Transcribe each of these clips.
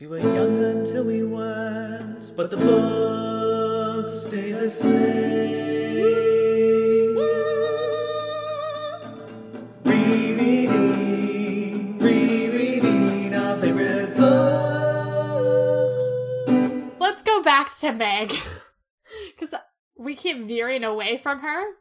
We were young until we weren't, but the books stay the same. Rereading, rereading our favorite books. Let's go back to Meg. Because we keep veering away from her.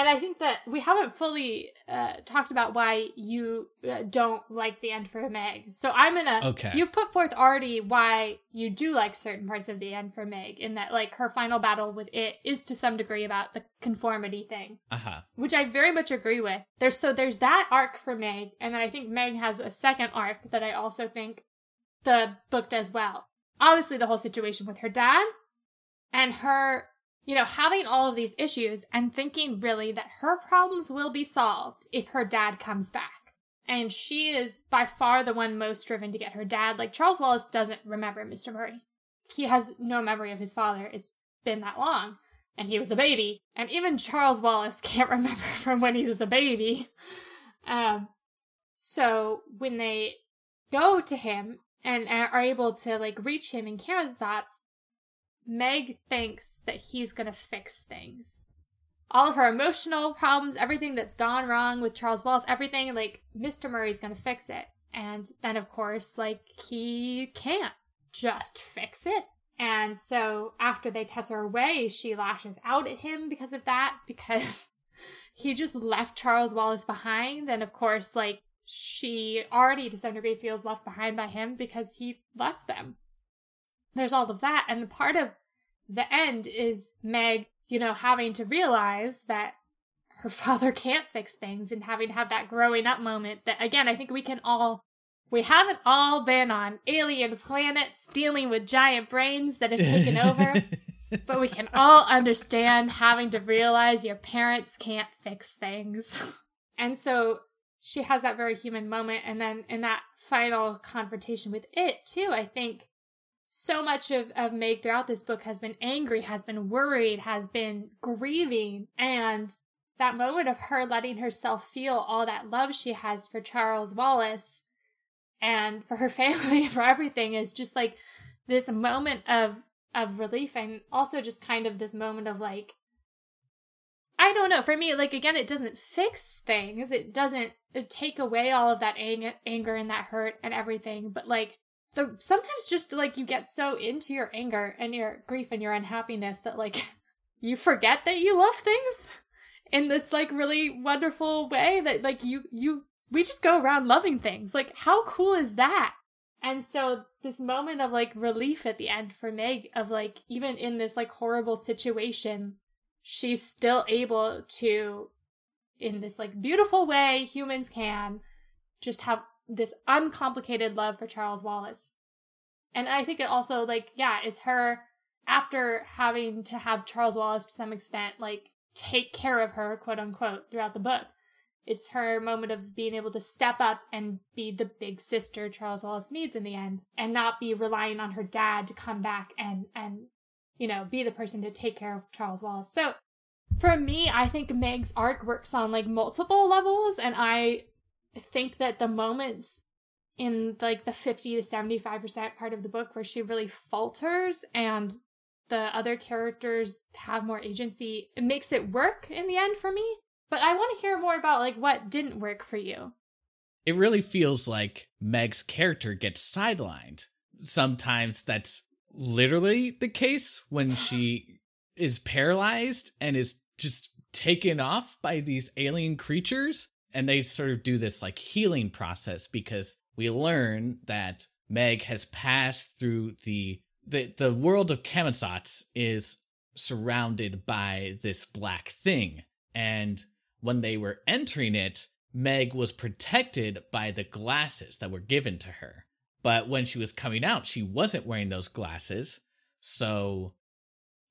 And I think that we haven't fully uh, talked about why you uh, don't like the end for Meg. So I'm gonna. Okay. You've put forth already why you do like certain parts of the end for Meg, in that like her final battle with it is to some degree about the conformity thing, Uh huh. which I very much agree with. There's so there's that arc for Meg, and then I think Meg has a second arc that I also think the book does well. Obviously, the whole situation with her dad and her, you know, having all of these issues and thinking really that her problems will be solved if her dad comes back. And she is by far the one most driven to get her dad. Like, Charles Wallace doesn't remember Mr. Murray. He has no memory of his father. It's been that long. And he was a baby. And even Charles Wallace can't remember from when he was a baby. Um, so when they go to him and are able to like reach him in Kansas, Meg thinks that he's gonna fix things. All of her emotional problems, everything that's gone wrong with Charles Wallace, everything, like, Mr. Murray's gonna fix it. And then, of course, like, he can't just fix it. And so, after they tesser away, she lashes out at him because of that, because he just left Charles Wallace behind. And of course, like, she already to some degree feels left behind by him because he left them there's all of that. And the part of the end is Meg, you know, having to realize that her father can't fix things and having to have that growing up moment that, again, I think we can all, we haven't all been on alien planets dealing with giant brains that have taken over, but we can all understand having to realize your parents can't fix things. and so she has that very human moment. And then in that final confrontation with it, too, I think so much of, of Meg throughout this book has been angry, has been worried, has been grieving. And that moment of her letting herself feel all that love she has for Charles Wallace and for her family for everything is just like this moment of of relief and also just kind of this moment of like I don't know. For me, like again, it doesn't fix things. It doesn't uh, take away all of that ang- anger and that hurt and everything. But like the sometimes just like you get so into your anger and your grief and your unhappiness that like you forget that you love things in this like really wonderful way that like you you we just go around loving things. Like how cool is that? And so this moment of like relief at the end for Meg of like even in this like horrible situation, she's still able to in this like beautiful way humans can just have this uncomplicated love for Charles Wallace. And I think it also like yeah, is her after having to have Charles Wallace to some extent like take care of her, quote unquote, throughout the book. It's her moment of being able to step up and be the big sister Charles Wallace needs in the end and not be relying on her dad to come back and and you know, be the person to take care of Charles Wallace. So for me, I think Meg's arc works on like multiple levels and I think that the moments in like the 50 to 75% part of the book where she really falters and the other characters have more agency, it makes it work in the end for me. But I want to hear more about like what didn't work for you. it really feels like Meg's character gets sidelined. Sometimes that's literally the case when she is paralyzed and is just taken off by these alien creatures. And they sort of do this like healing process because we learn that Meg has passed through the the, the world of Camazotz is surrounded by this black thing. And when they were entering it, Meg was protected by the glasses that were given to her. But when she was coming out, she wasn't wearing those glasses. So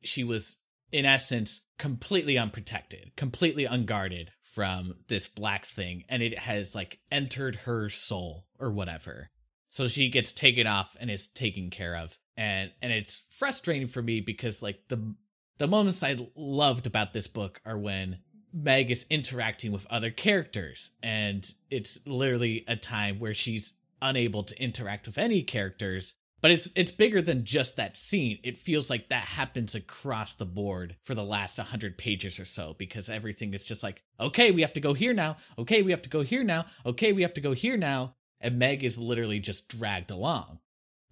she was, in essence, completely unprotected, completely unguarded from this black thing. And it has like entered her soul or whatever. So she gets taken off and is taken care of. And and it's frustrating for me because like the the moments I loved about this book are when Meg is interacting with other characters, and it's literally a time where she's unable to interact with any characters But it's it's bigger than just that scene. It feels like that happens across the board for the last 100 pages or so because everything is just like, okay, we have to go here now. Okay, we have to go here now. Okay, we have to go here now. And Meg is literally just dragged along.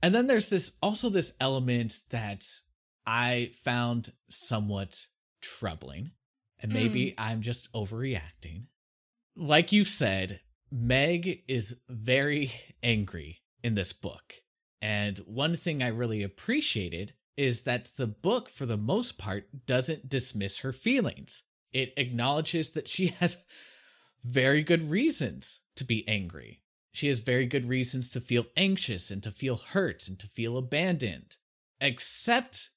And then there's this also this element that I found somewhat troubling. And maybe hmm. I'm just overreacting. Like you said, Meg is very angry in this book and one thing I really appreciated is that the book, for the most part, doesn't dismiss her feelings. It acknowledges that she has very good reasons to be angry. She has very good reasons to feel anxious and to feel hurt and to feel abandoned, except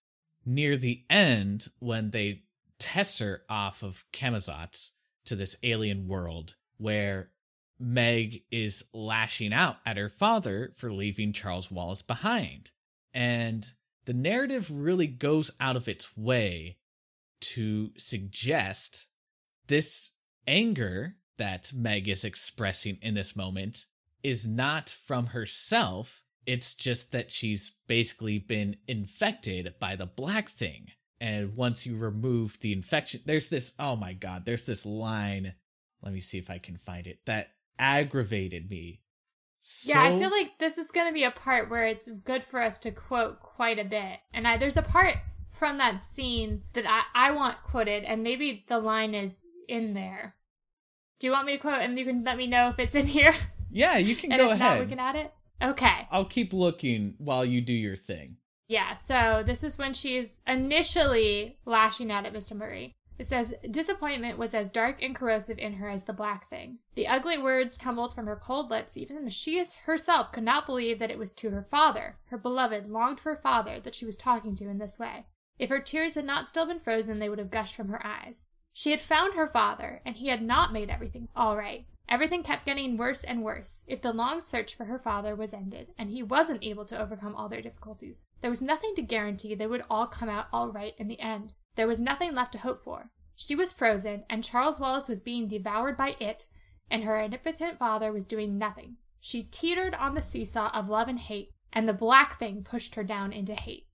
near the end when they tesser off of Camazotz to this alien world where Meg is lashing out at her father for leaving Charles Wallace behind. And the narrative really goes out of its way to suggest this anger that Meg is expressing in this moment is not from herself. It's just that she's basically been infected by the black thing. And once you remove the infection, there's this, oh my God, there's this line. Let me see if I can find it that aggravated me. So... Yeah, I feel like this is going to be a part where it's good for us to quote quite a bit. And I, there's a part from that scene that I, I want quoted, and maybe the line is in there. Do you want me to quote and you can let me know if it's in here? Yeah, you can go ahead. Not, we can add it. Okay. I'll keep looking while you do your thing. Yeah, so this is when she's initially lashing out at Mr. Murray. It says, Disappointment was as dark and corrosive in her as the black thing. The ugly words tumbled from her cold lips, even as she herself could not believe that it was to her father, her beloved, longed for father, that she was talking to in this way. If her tears had not still been frozen, they would have gushed from her eyes. She had found her father, and he had not made everything all right. Everything kept getting worse and worse. If the long search for her father was ended, and he wasn't able to overcome all their difficulties, there was nothing to guarantee they would all come out all right in the end. There was nothing left to hope for. She was frozen, and Charles Wallace was being devoured by it, and her omnipotent father was doing nothing. She teetered on the seesaw of love and hate, and the black thing pushed her down into hate.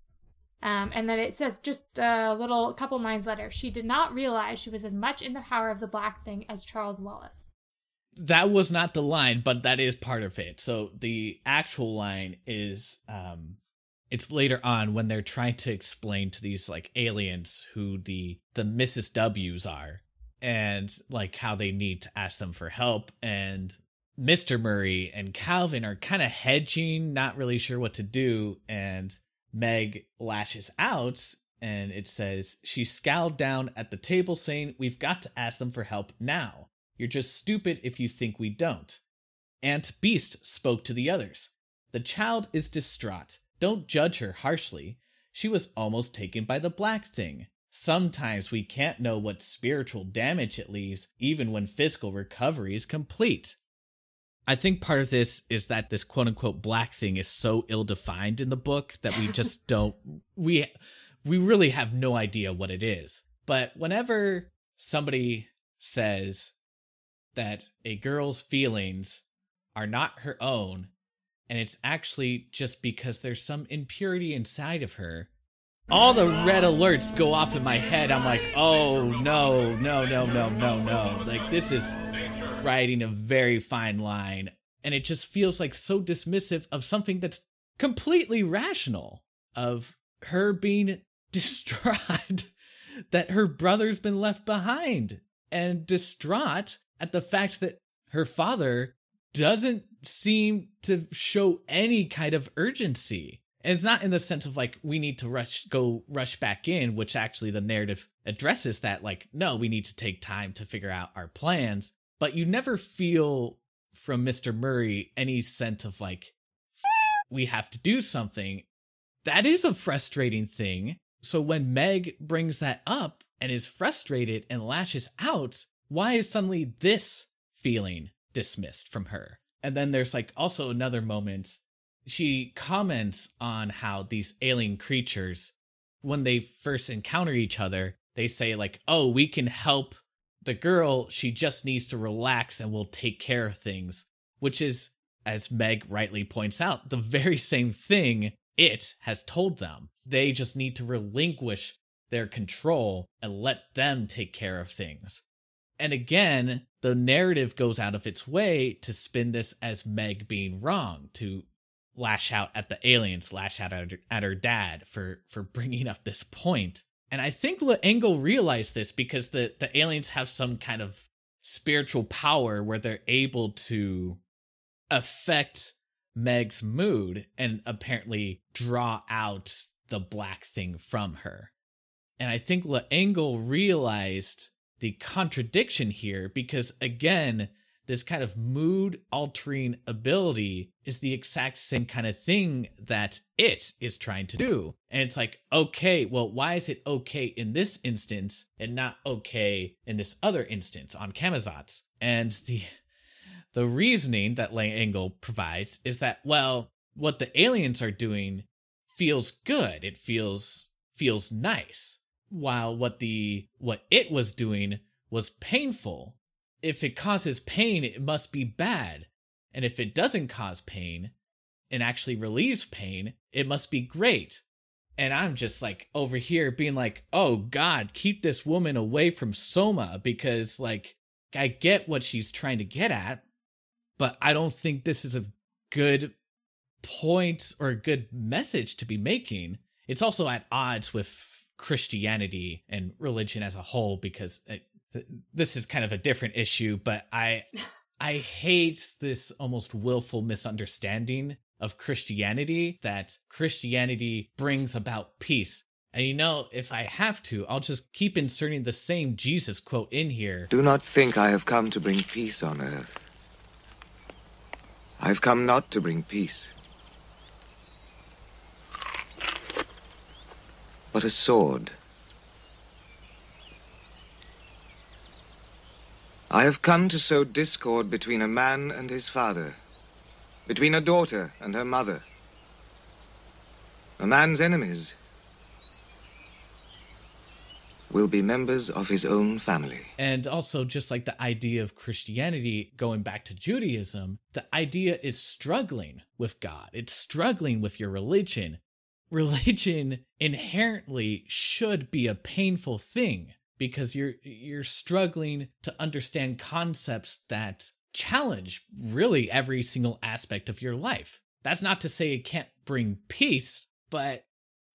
Um, and then it says just a little couple lines later, she did not realize she was as much in the power of the black thing as Charles Wallace. That was not the line, but that is part of it. So the actual line is um, it's later on when they're trying to explain to these like aliens who the the Mrs. W's are and like how they need to ask them for help and Mr. Murray and Calvin are kind of hedging, not really sure what to do and Meg lashes out and it says she scowled down at the table saying we've got to ask them for help now. You're just stupid if you think we don't. Aunt Beast spoke to the others. The child is distraught. Don't judge her harshly. She was almost taken by the black thing. Sometimes we can't know what spiritual damage it leaves, even when physical recovery is complete. I think part of this is that this quote unquote black thing is so ill defined in the book that we just don't we we really have no idea what it is. But whenever somebody says that a girl's feelings are not her own and it's actually just because there's some impurity inside of her. All the red alerts go off in my head. I'm like, oh no, no, no, no, no, no. Like, this is riding a very fine line. And it just feels like so dismissive of something that's completely rational, of her being distraught that her brother's been left behind, and distraught at the fact that her father doesn't seem to show any kind of urgency. And it's not in the sense of like we need to rush go rush back in, which actually the narrative addresses that like no, we need to take time to figure out our plans, but you never feel from Mr. Murray any sense of like we have to do something. That is a frustrating thing. So when Meg brings that up and is frustrated and lashes out, why is suddenly this feeling dismissed from her. And then there's like also another moment. She comments on how these alien creatures, when they first encounter each other, they say, like, oh, we can help the girl. She just needs to relax and we'll take care of things, which is, as Meg rightly points out, the very same thing it has told them. They just need to relinquish their control and let them take care of things. And again, the narrative goes out of its way to spin this as Meg being wrong, to lash out at the aliens, lash out at her, at her dad for for bringing up this point. And I think L'Engle realized this because the the aliens have some kind of spiritual power where they're able to affect Meg's mood and apparently draw out the black thing from her. And I think L'Engle realized the contradiction here because, again, this kind of mood altering ability is the exact same kind of thing that it is trying to do. And it's like, okay, well, why is it okay in this instance and not okay in this other instance on Camazotz? And the the reasoning that L'Engle provides is that, well, what the aliens are doing feels good. It feels feels nice. While what the what it was doing was painful. If it causes pain, it must be bad. And if it doesn't cause pain and actually relieves pain, it must be great. And I'm just like over here being like, oh God, keep this woman away from Soma because, like, I get what she's trying to get at, but I don't think this is a good point or a good message to be making. It's also at odds with Christianity and religion as a whole because it, this is kind of a different issue, but I I hate this almost willful misunderstanding of Christianity that Christianity brings about peace. And you know, if I have to, I'll just keep inserting the same Jesus quote in here. Do not think I have come to bring peace on earth. I've come not to bring peace, but a sword. I have come to sow discord between a man and his father, between a daughter and her mother. A man's enemies will be members of his own family. And also, just like the idea of Christianity going back to Judaism, the idea is struggling with God, it's struggling with your religion. Religion inherently should be a painful thing because you're you're struggling to understand concepts that challenge really every single aspect of your life. That's not to say it can't bring peace, but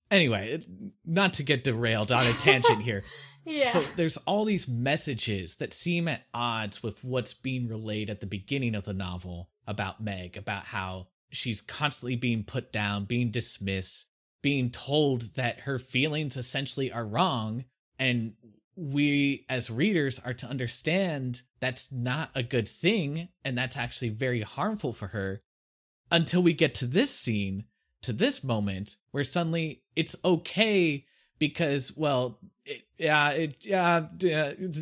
anyway, not to get derailed on a tangent here. yeah. So there's all these messages that seem at odds with what's being relayed at the beginning of the novel about Meg, about how she's constantly being put down, being dismissed, being told that her feelings essentially are wrong and we as readers are to understand that's not a good thing and that's actually very harmful for her until we get to this scene to this moment where suddenly it's okay because well it, yeah it yeah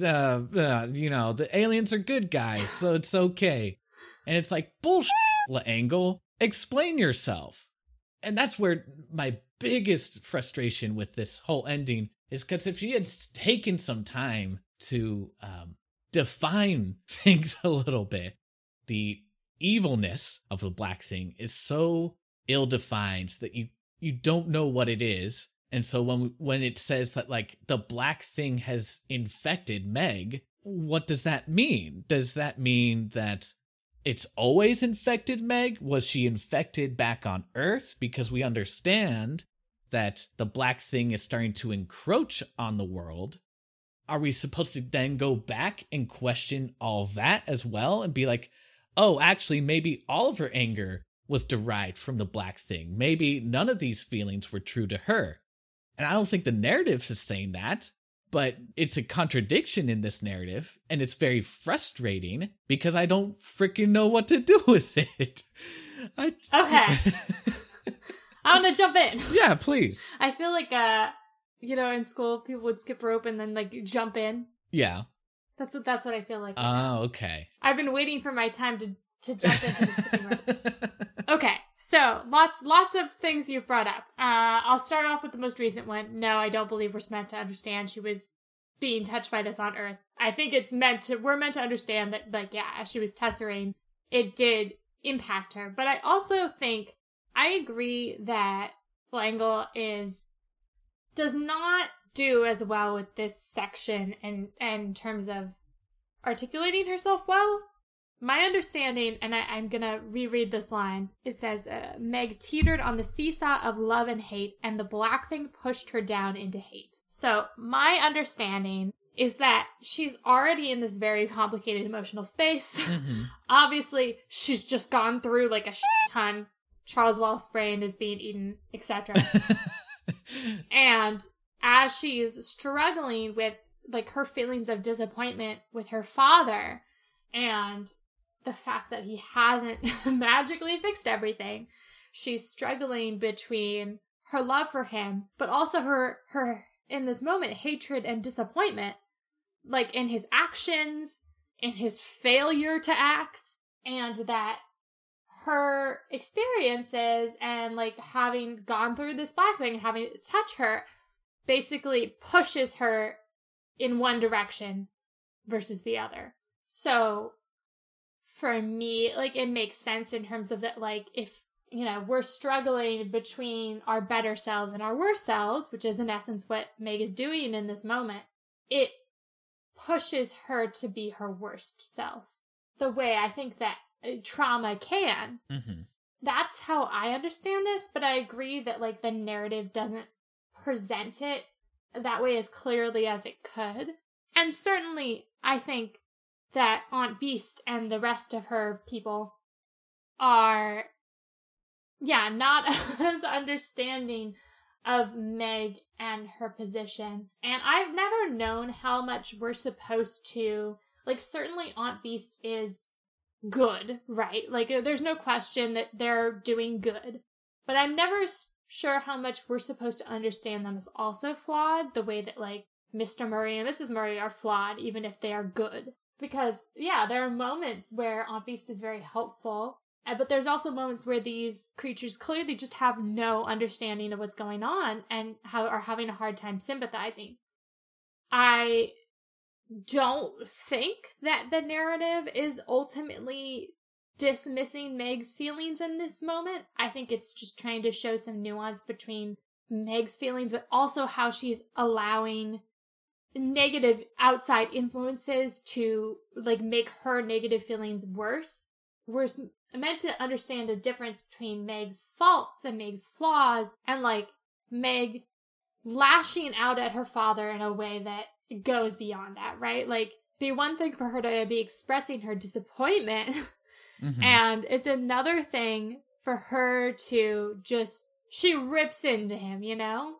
uh, uh, you know the aliens are good guys so it's okay. And it's like bullshit L'Engle explain yourself. And that's where my biggest frustration with this whole ending is because if she had taken some time to um, define things a little bit, the evilness of the black thing is so ill defined that you you don't know what it is. And so when when it says that like the black thing has infected Meg, what does that mean? Does that mean that it's always infected Meg? Was she infected back on Earth? Because we understand that the black thing is starting to encroach on the world, are we supposed to then go back and question all that as well and be like, oh, actually, maybe all of her anger was derived from the black thing? Maybe none of these feelings were true to her. And I don't think the narrative is saying that, but it's a contradiction in this narrative, and it's very frustrating because I don't freaking know what to do with it. I, okay. I want to jump in. Yeah, please. I feel like, uh, you know, in school, people would skip rope and then like jump in. Yeah. That's what that's what I feel like. Oh, okay. I've been waiting for my time to to jump into the skipping rope. Okay, so lots lots of things you've brought up. Uh, I'll start off with the most recent one. No, I don't believe we're meant to understand she was being touched by this on Earth. I think it's meant to. We're meant to understand that, like, yeah, as she was tesserating, it did impact her. But I also think I agree that L'Engle is does not do as well with this section and and in terms of articulating herself well. My understanding, and I, am gonna reread this line. It says, uh, "Meg teetered on the seesaw of love and hate, and the black thing pushed her down into hate." So my understanding is that she's already in this very complicated emotional space. Mm-hmm. Obviously, she's just gone through like a ton. Charles Wallace Brand is being eaten, etc. and as she's struggling with like her feelings of disappointment with her father and the fact that he hasn't magically fixed everything she's struggling between her love for him but also her her in this moment hatred and disappointment like in his actions in his failure to act and that her experiences and like having gone through this black thing and having it touch her basically pushes her in one direction versus the other. So for me, like it makes sense in terms of that, like if you know we're struggling between our better selves and our worse selves, which is in essence what Meg is doing in this moment, it pushes her to be her worst self. The way I think that uh, trauma can. Mm-hmm. That's how I understand this, but I agree that like the narrative doesn't present it that way as clearly as it could. And certainly, I think that Aunt Beast and the rest of her people are, yeah, not as understanding of Meg and her position. And I've never known how much we're supposed to, like, certainly Aunt Beast is good, right? Like, uh, there's no question that they're doing good. But I'm never sure how much we're supposed to understand them as also flawed, the way that like Mr. Murray and Mrs. Murray are flawed, even if they are good. Because, yeah, there are moments where Aunt Beast is very helpful, eh, but there's also moments where these creatures clearly just have no understanding of what's going on and are having a hard time sympathizing. I don't think that the narrative is ultimately dismissing Meg's feelings in this moment. I think it's just trying to show some nuance between Meg's feelings, but also how she's allowing negative outside influences to like make her negative feelings worse. We're meant to understand the difference between Meg's faults and Meg's flaws and like Meg lashing out at her father in a way that goes beyond that, right? Like be one thing for her to be expressing her disappointment Mm-hmm. And it's another thing for her to just, she rips into him, you know?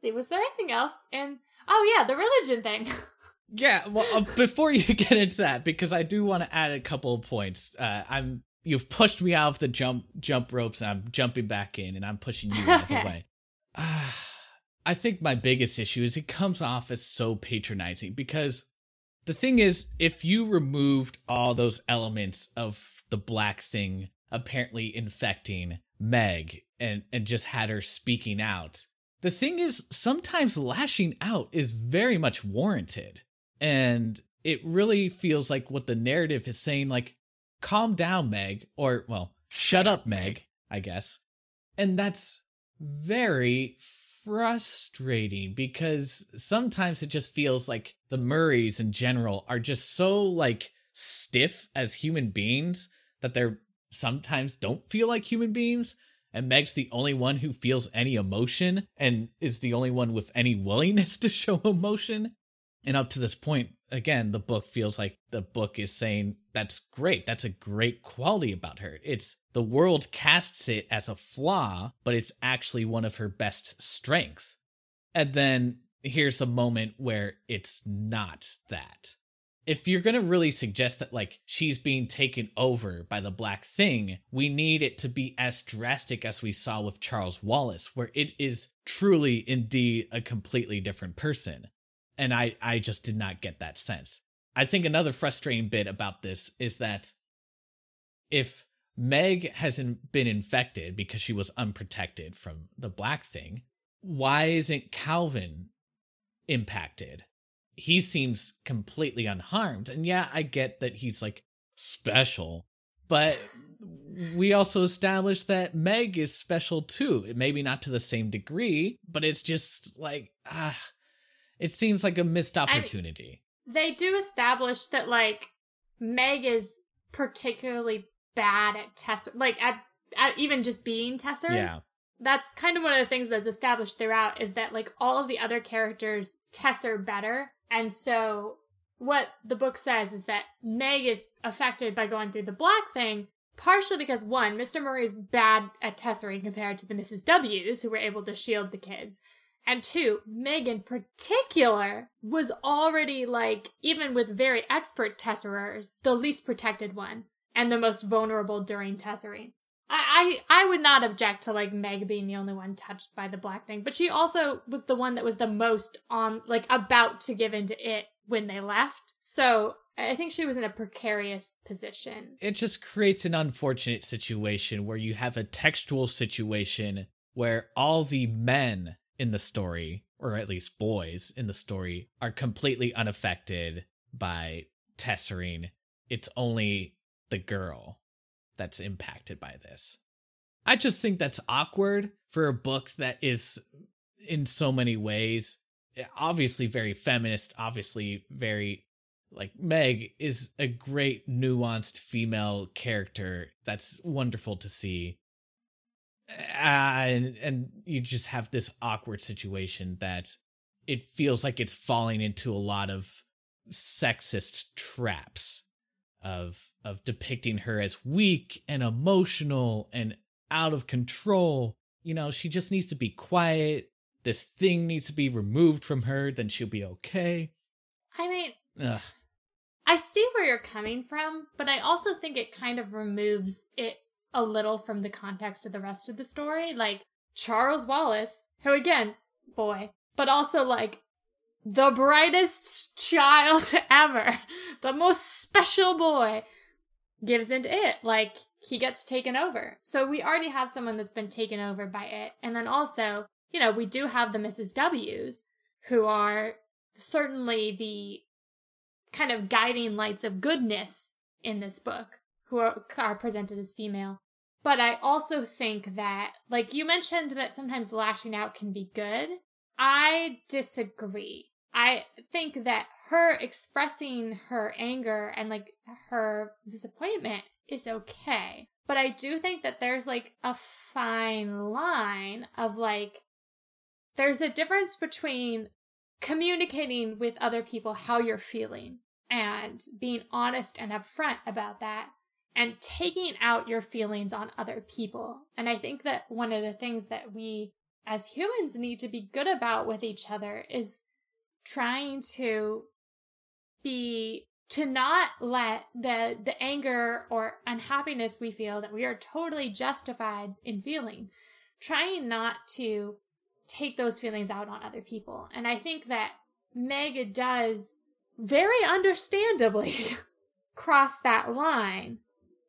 See, was there anything else? And, oh yeah, the religion thing. yeah, well, uh, before you get into that, because I do want to add a couple of points. Uh, I'm, you've pushed me out of the jump, jump ropes and I'm jumping back in and I'm pushing you out of the way. Uh, I think my biggest issue is it comes off as so patronizing because the thing is, if you removed all those elements of the black thing apparently infecting Meg and and just had her speaking out. The thing is sometimes lashing out is very much warranted. And it really feels like what the narrative is saying like calm down Meg or well, shut up Meg, I guess. And that's very frustrating because sometimes it just feels like the Murrays in general are just so like stiff as human beings that they're sometimes don't feel like human beings and Meg's the only one who feels any emotion and is the only one with any willingness to show emotion. And up to this point, again, the book feels like the book is saying that's great. That's a great quality about her. It's the world casts it as a flaw, but it's actually one of her best strengths. And then here's the moment where it's not that if you're going to really suggest that like she's being taken over by the black thing we need it to be as drastic as we saw with charles wallace where it is truly indeed a completely different person. And i i just did not get that sense. I think another frustrating bit about this is that if meg hasn't been infected because she was unprotected from the black thing why isn't calvin impacted he seems completely unharmed. And yeah, I get that he's like special, but we also established that Meg is special too. Maybe not to the same degree, but it's just like ah, it seems like a missed opportunity. They do establish that like Meg is particularly bad at Tesser, like at, at even just being Tesser. Yeah. That's kind of one of the things that's established throughout is that like all of the other characters Tesser better. And so what the book says is that Meg is affected by going through the black thing, partially because one, Mr. Murray is bad at tessering compared to the Mrs. W's who were able to shield the kids. And two, Meg in particular was already like, even with very expert tesserers, the least protected one and the most vulnerable during tessering. I, I I would not object to like Meg being the only one touched by the black thing, but she also was the one that was the most on like about to give into it when they left. So I think she was in a precarious position. It just creates an unfortunate situation where you have a textual situation where all the men in the story, or at least boys in the story, are completely unaffected by tessering. It's only the girl that's impacted by this. I just think that's awkward for a book that is in so many ways eh, obviously very feminist, obviously very like Meg is a great nuanced female character that's wonderful to see. And and you just have this awkward situation that it feels like it's falling into a lot of sexist traps of of depicting her as weak and emotional and out of control. You know, she just needs to be quiet. This thing needs to be removed from her, then she'll be okay. I mean, Ugh. I see where you're coming from, but I also think it kind of removes it a little from the context of the rest of the story. Like Charles Wallace, who again, boy, but also like the brightest child ever, the most special boy, gives into it. Like he gets taken over. So we already have someone that's been taken over by it. And then also, you know, we do have the Mrs. W's who are certainly the kind of guiding lights of goodness in this book, who are, are presented as female. But I also think that, like you mentioned, that sometimes lashing out can be good. I disagree. I think that her expressing her anger and like her disappointment is okay. But I do think that there's like a fine line of like, there's a difference between communicating with other people how you're feeling and being honest and upfront about that and taking out your feelings on other people. And I think that one of the things that we as humans need to be good about with each other is trying to be to not let the the anger or unhappiness we feel that we are totally justified in feeling trying not to take those feelings out on other people and i think that meg does very understandably cross that line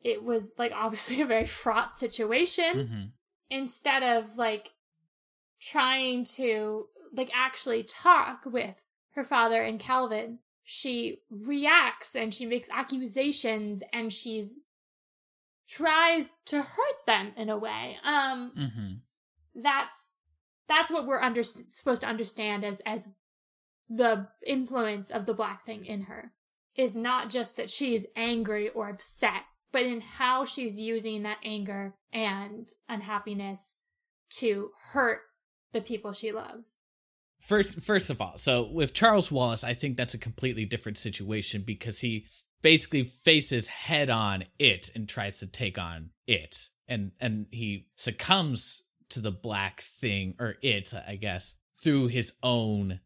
it was like obviously a very fraught situation Mm-hmm. instead of like trying to like actually talk with her father and Calvin, she reacts and she makes accusations and she's tries to hurt them in a way. Um Mm-hmm. that's that's what we're under- supposed to understand as as the influence of the black thing in her is not just that she is angry or upset, but in how she's using that anger and unhappiness to hurt the people she loves. First, first of all, so with Charles Wallace, I think that's a completely different situation because he basically faces head on it and tries to take on it, and and he succumbs to the black thing or it, I guess, through his own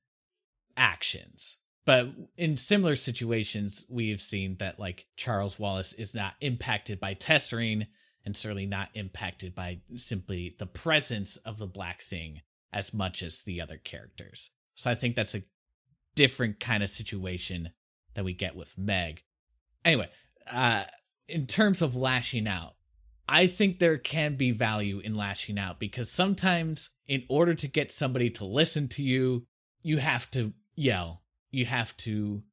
actions. But in similar situations, we've seen that like Charles Wallace is not impacted by tessering and certainly not impacted by simply the presence of the black thing as much as the other characters. So I think that's a different kind of situation that we get with Meg. Anyway, uh, in terms of lashing out, I think there can be value in lashing out because sometimes, in order to get somebody to listen to you, you have to yell, you have to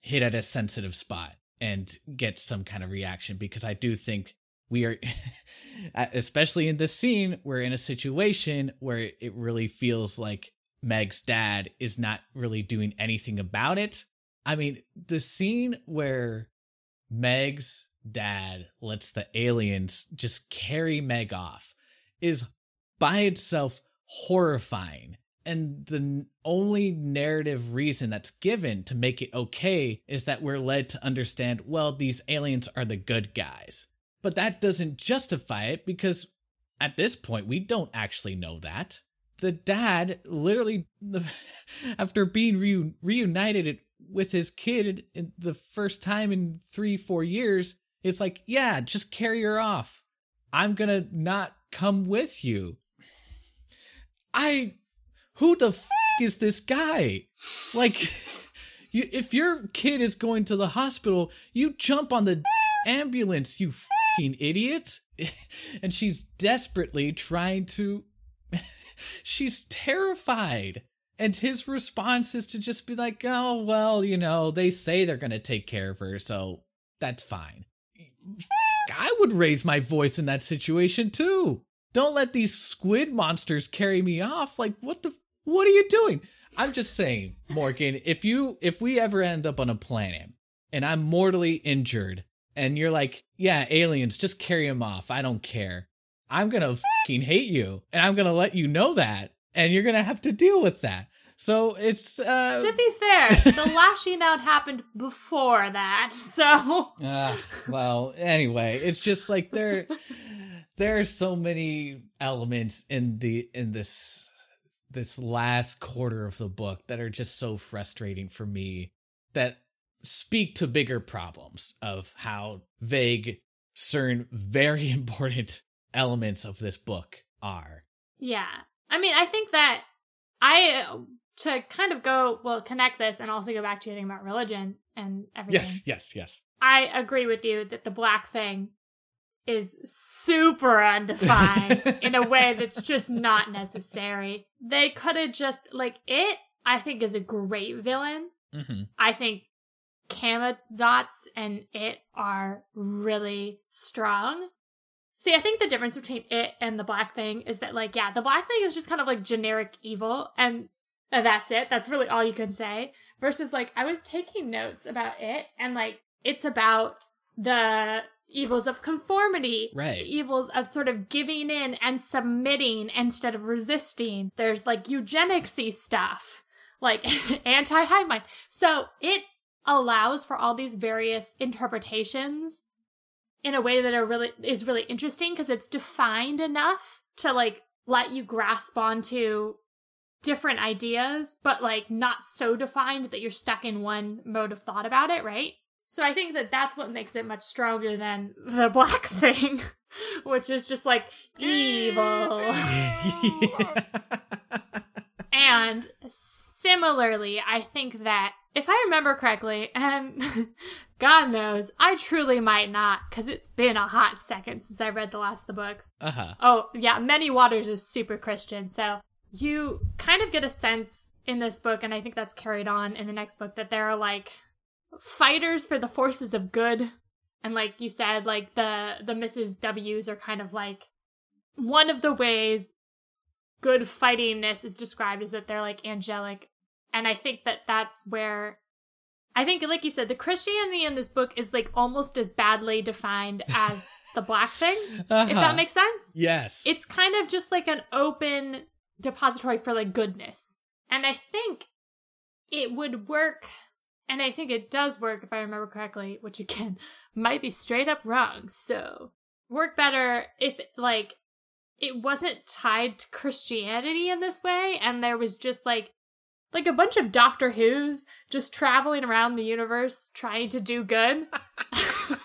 hit at a sensitive spot. and get some kind of reaction because I do think we are especially in this scene we're in a situation where it really feels like Meg's dad is not really doing anything about it. I mean, the scene where Meg's dad lets the aliens just carry Meg off is by itself horrifying. And the only narrative reason that's given to make it okay is that we're led to understand, well, these aliens are the good guys. But that doesn't justify it because at this point, we don't actually know that. The dad literally, after being reu- reunited with his kid the first time in three, four years, it's like, yeah, just carry her off. I'm gonna not come with you. I who the f- is this guy? Like, you, if your kid is going to the hospital, you jump on the ambulance, you fucking idiot. And she's desperately trying to. she's terrified. And his response is to just be like, oh, well, you know, they say they're going to take care of her, so that's fine. I would raise my voice in that situation too. Don't let these squid monsters carry me off. Like, what the what are you doing? I'm just saying, Morgan, if you if we ever end up on a planet and I'm mortally injured and you're like, yeah, aliens, just carry them off. I don't care. I'm going to fucking hate you and I'm going to let you know that and you're going to have to deal with that. So it's uh To be fair, the lashing out happened before that. So uh, well, anyway, it's just like there there are so many elements in the in this this last quarter of the book that are just so frustrating for me that speak to bigger problems of how vague certain very important elements of this book are. Yeah. I mean, I think that I to kind of go well connect this and also go back to your thing about religion and everything. Yes, yes, yes. I agree with you that the black thing is super undefined in a way that's just not necessary. They could have just like it. I think is a great villain. Mm-hmm. I think Camazotz and it are really strong. See, I think the difference between it and the black thing is that, like, yeah, the black thing is just kind of like generic evil, and that's it. That's really all you can say. Versus, like, I was taking notes about it, and like, it's about the evils of conformity, right? The evils of sort of giving in and submitting instead of resisting. There's like eugenicsy stuff, like anti hive mind. So it allows for all these various interpretations in a way that are really is really interesting because it's defined enough to like let you grasp onto different ideas, but like not so defined that you're stuck in one mode of thought about it, right? So I think that that's what makes it much stronger than the black thing, which is just like evil. and similarly, I think that if I remember correctly, and God knows, I truly might not, because it's been a hot second since I read the last of the books. Uh huh. Oh, yeah, Many Waters is super Christian, so you kind of get a sense in this book, and I think that's carried on in the next book, that there are like fighters for the forces of good. And like you said, like the the Mrs. W's are kind of like one of the ways good fightingness is described is that they're like angelic and I think that that's where I think, like you said, the Christianity in this book is like almost as badly defined as the black thing, uh-huh. if that makes sense. Yes. It's kind of just like an open depository for like goodness. And I think it would work, and I think it does work if I remember correctly, which again might be straight up wrong. So, work better if like it wasn't tied to Christianity in this way, and there was just like like a bunch of Doctor Who's just traveling around the universe trying to do good.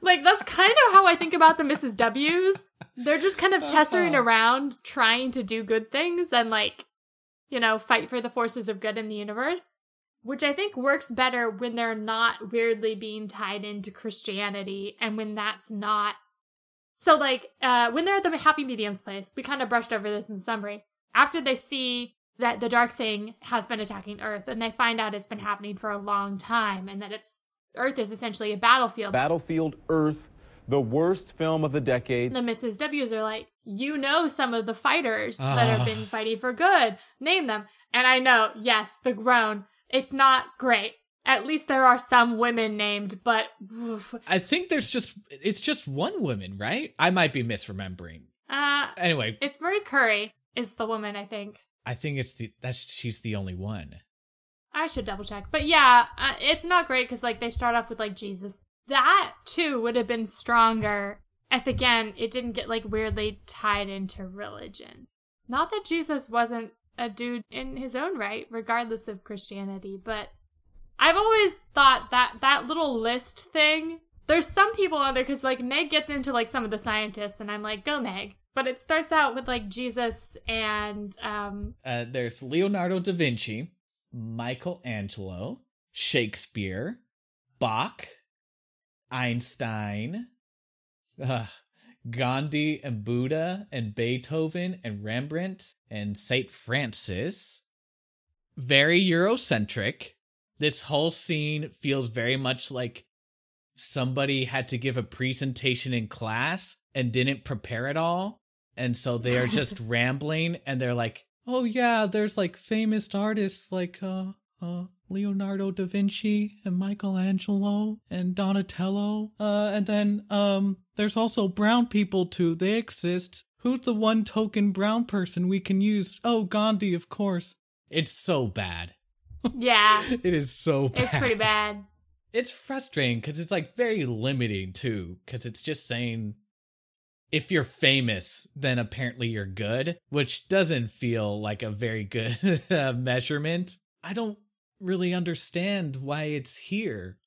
like that's kind of how I think about the Mrs. W's. They're just kind of tessering Uh-huh. around trying to do good things and like, you know, fight for the forces of good in the universe, which I think works better when they're not weirdly being tied into Christianity and when that's not so like uh when they're at the happy mediums place, we kind of brushed over this in summary. After they see that the dark thing has been attacking Earth and they find out it's been happening for a long time and that it's Earth is essentially a battlefield. Battlefield Earth, the worst film of the decade. the Mrs. W's are like, you know some of the fighters that have been fighting for good. Name them. And I know, yes, the groan. It's not great. At least there are some women named, but oof. I think there's just it's just one woman, right? I might be misremembering. uh, Anyway, it's Marie Curie is the woman, I think. I think it's the that's she's the only one. I should double check. But yeah, uh, it's not great because like they start off with like Jesus. That too would have been stronger if again it didn't get like weirdly tied into religion. Not that Jesus wasn't a dude in his own right, regardless of Christianity, but I've always thought that that little list thing. There's some people on there because like Meg gets into like some of the scientists, and I'm like, go Meg. But it starts out with like Jesus and um Uh, there's Leonardo da Vinci, Michelangelo, Shakespeare, Bach, Einstein, uh, Gandhi and Buddha and Beethoven and Rembrandt and Saint Francis. Very Eurocentric. This whole scene feels very much like somebody had to give a presentation in class and didn't prepare at all. And so they are just rambling and they're like, oh yeah, there's like famous artists like uh uh Leonardo da Vinci and Michelangelo and Donatello. Uh and then um there's also brown people too. They exist. Who's the one token brown person we can use? Oh, Gandhi, of course. It's so bad. yeah, It is so bad. it's pretty bad. It's frustrating because it's like very limiting too, because it's just saying if you're famous, then apparently you're good, which doesn't feel like a very good uh, measurement. I don't really understand why it's here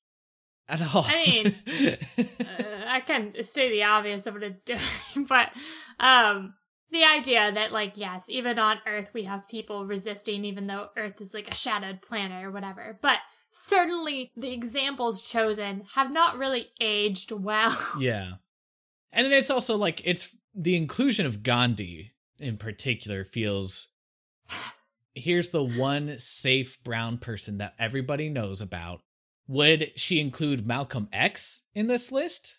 at all. I mean, uh, I can state the obvious of what it's doing, but um the idea that like yes, even on Earth we have people resisting even though Earth is like a shadowed planet or whatever. But certainly the examples chosen have not really aged well. yeah. And it's also like it's the inclusion of Gandhi in particular feels here's the one safe brown person that everybody knows about. Would she include Malcolm X in this list?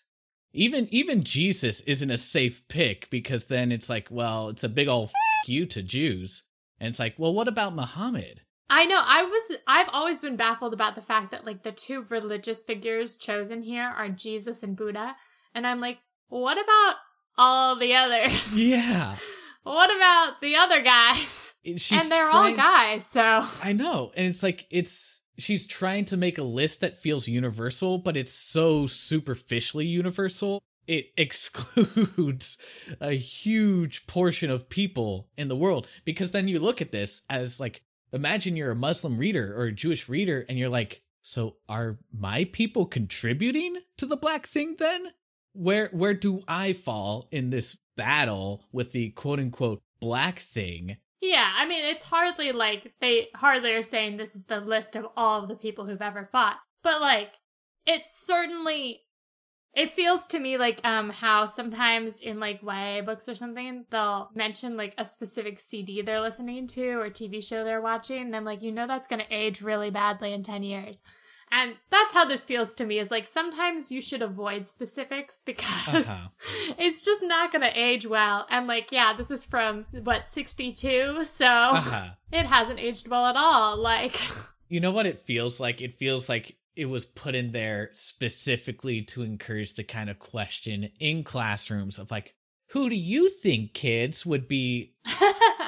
Even even Jesus isn't a safe pick because then it's like, well, it's a big old f- you to Jews. And it's like, well, what about Muhammad? I know. I was. I've always been baffled about the fact that like the two religious figures chosen here are Jesus and Buddha, and I'm like, what about all the others? Yeah. what about the other guys? She's and they're trying- all guys, so I know. And it's like it's she's trying to make a list that feels universal, but it's so superficially universal. It excludes a huge portion of people in the world because then you look at this as like imagine you're a Muslim reader or a Jewish reader and you're like, so are my people contributing to the black thing then? Where where do I fall in this battle with the quote unquote black thing? yeah. I mean, it's hardly like they hardly are saying this is the list of all of the people who've ever fought, but like it's certainly. It feels to me like um how sometimes in like YA books or something they'll mention like a specific CD they're listening to or TV show they're watching and I'm like you know that's going to age really badly in 10 years. And that's how this feels to me is like sometimes you should avoid specifics because Uh-huh. it's just not going to age well. And like, yeah, this is from what, 62? So Uh-huh. it hasn't aged well at all. Like, You know what it feels like? It feels like it was put in there specifically to encourage the kind of question in classrooms of like, who do you think kids would be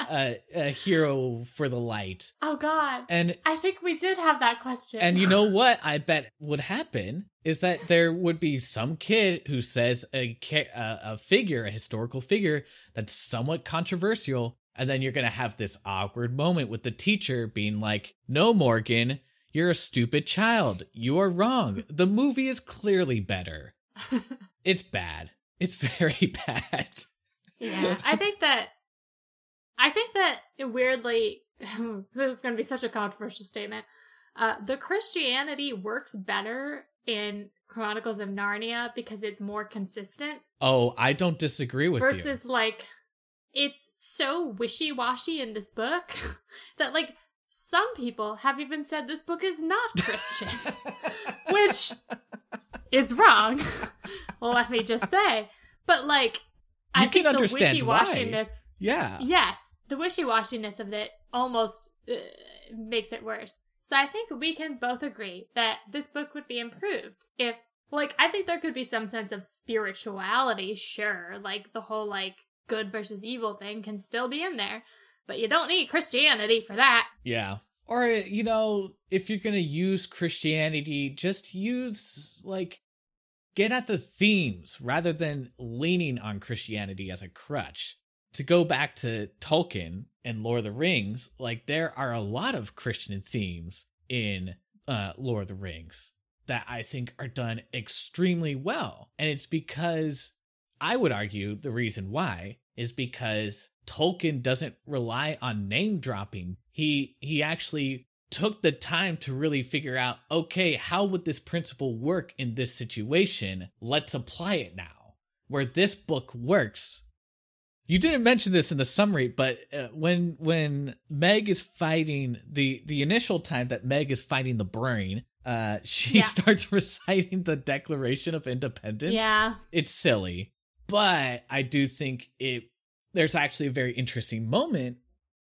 a, a hero for the light? oh God. And I think we did have that question. and you know what I bet would happen is that there would be some kid who says a a, a figure, a historical figure that's somewhat controversial, and then you're gonna have this awkward moment with the teacher being like, "No, Morgan, you're a stupid child. You are wrong. The movie is clearly better. It's bad. It's very bad." Yeah, I think that I think that weirdly this is going to be such a controversial statement. Uh, the Christianity works better in Chronicles of Narnia because it's more consistent Oh, I don't disagree with you. versus like it's so wishy-washy in this book that like some people have even said this book is not Christian, which is wrong. Well let me just say. But like, I You can think the understand why. wishy-washiness yeah. Yes, the wishy-washiness of it almost uh, makes it worse. So I think we can both agree that this book would be improved if, like, I think there could be some sense of spirituality, sure, like the whole like good versus evil thing can still be in there, but you don't need Christianity for that. Yeah. Or, you know, if you're going to use Christianity, just use, like, get at the themes rather than leaning on Christianity as a crutch. To go back to Tolkien and Lord of the Rings, like, there are a lot of Christian themes in uh, Lord of the Rings that I think are done extremely well. And it's because I would argue the reason why is because Tolkien doesn't rely on name dropping. He he actually took the time to really figure out, okay, how would this principle work in this situation? Let's apply it now. Where this book works. You didn't mention this in the summary, but uh, when when Meg is fighting the the initial time that Meg is fighting the brain, uh she Yeah. starts reciting the Declaration of Independence Yeah. it's silly, but I do think it there's actually a very interesting moment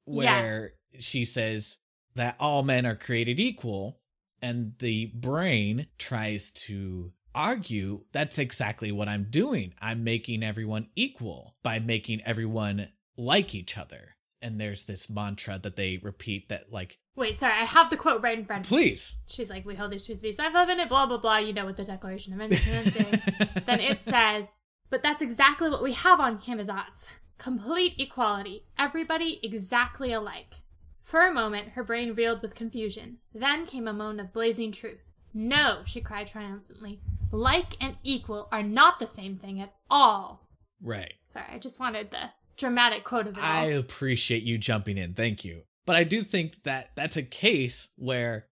where she says that all men are created equal and the brain tries to argue that's exactly what I'm doing. I'm making everyone equal by making everyone like each other. And there's this mantra that they repeat that like Wait, sorry, I have the quote right in front of me. please She's like, we hold these truths to be self-evident, blah, blah, blah. You know what the Declaration of Independence is. then it says, but that's exactly what we have on Camazotz. Complete equality. Everybody exactly alike. For a moment, her brain reeled with confusion. Then came a moan of blazing truth. No, she cried triumphantly. Like and equal are not the same thing at all. right. Sorry, I just wanted the dramatic quote of it all. I appreciate you jumping in. Thank you. But I do think that that's a case where,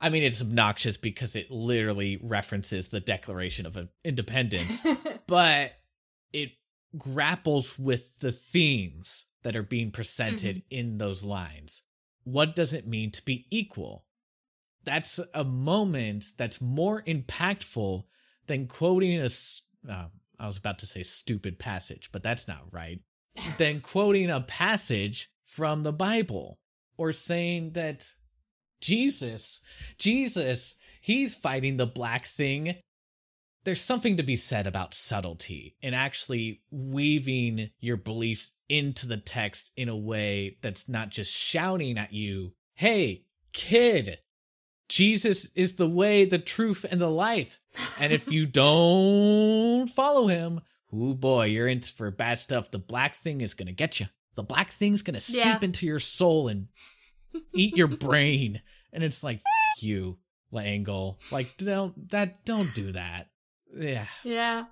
I mean, it's obnoxious because it literally references the Declaration of Independence, but it grapples with the themes that are being presented in those lines. What does it mean to be equal? That's a moment that's more impactful than quoting a. Uh, I was about to say stupid passage, but that's not right than quoting a passage from the Bible or saying that Jesus, Jesus, he's fighting the black thing. There's something to be said about subtlety and actually weaving your beliefs into the text in a way that's not just shouting at you, hey, kid, Jesus is the way, the truth, and the life. And if you don't follow him, oh boy, you're in for bad stuff. The black thing is gonna get you. The black thing's gonna seep into your soul and eat your brain. And it's like, F- you, L'Engle. Like, don't that don't do that. Yeah. Yeah.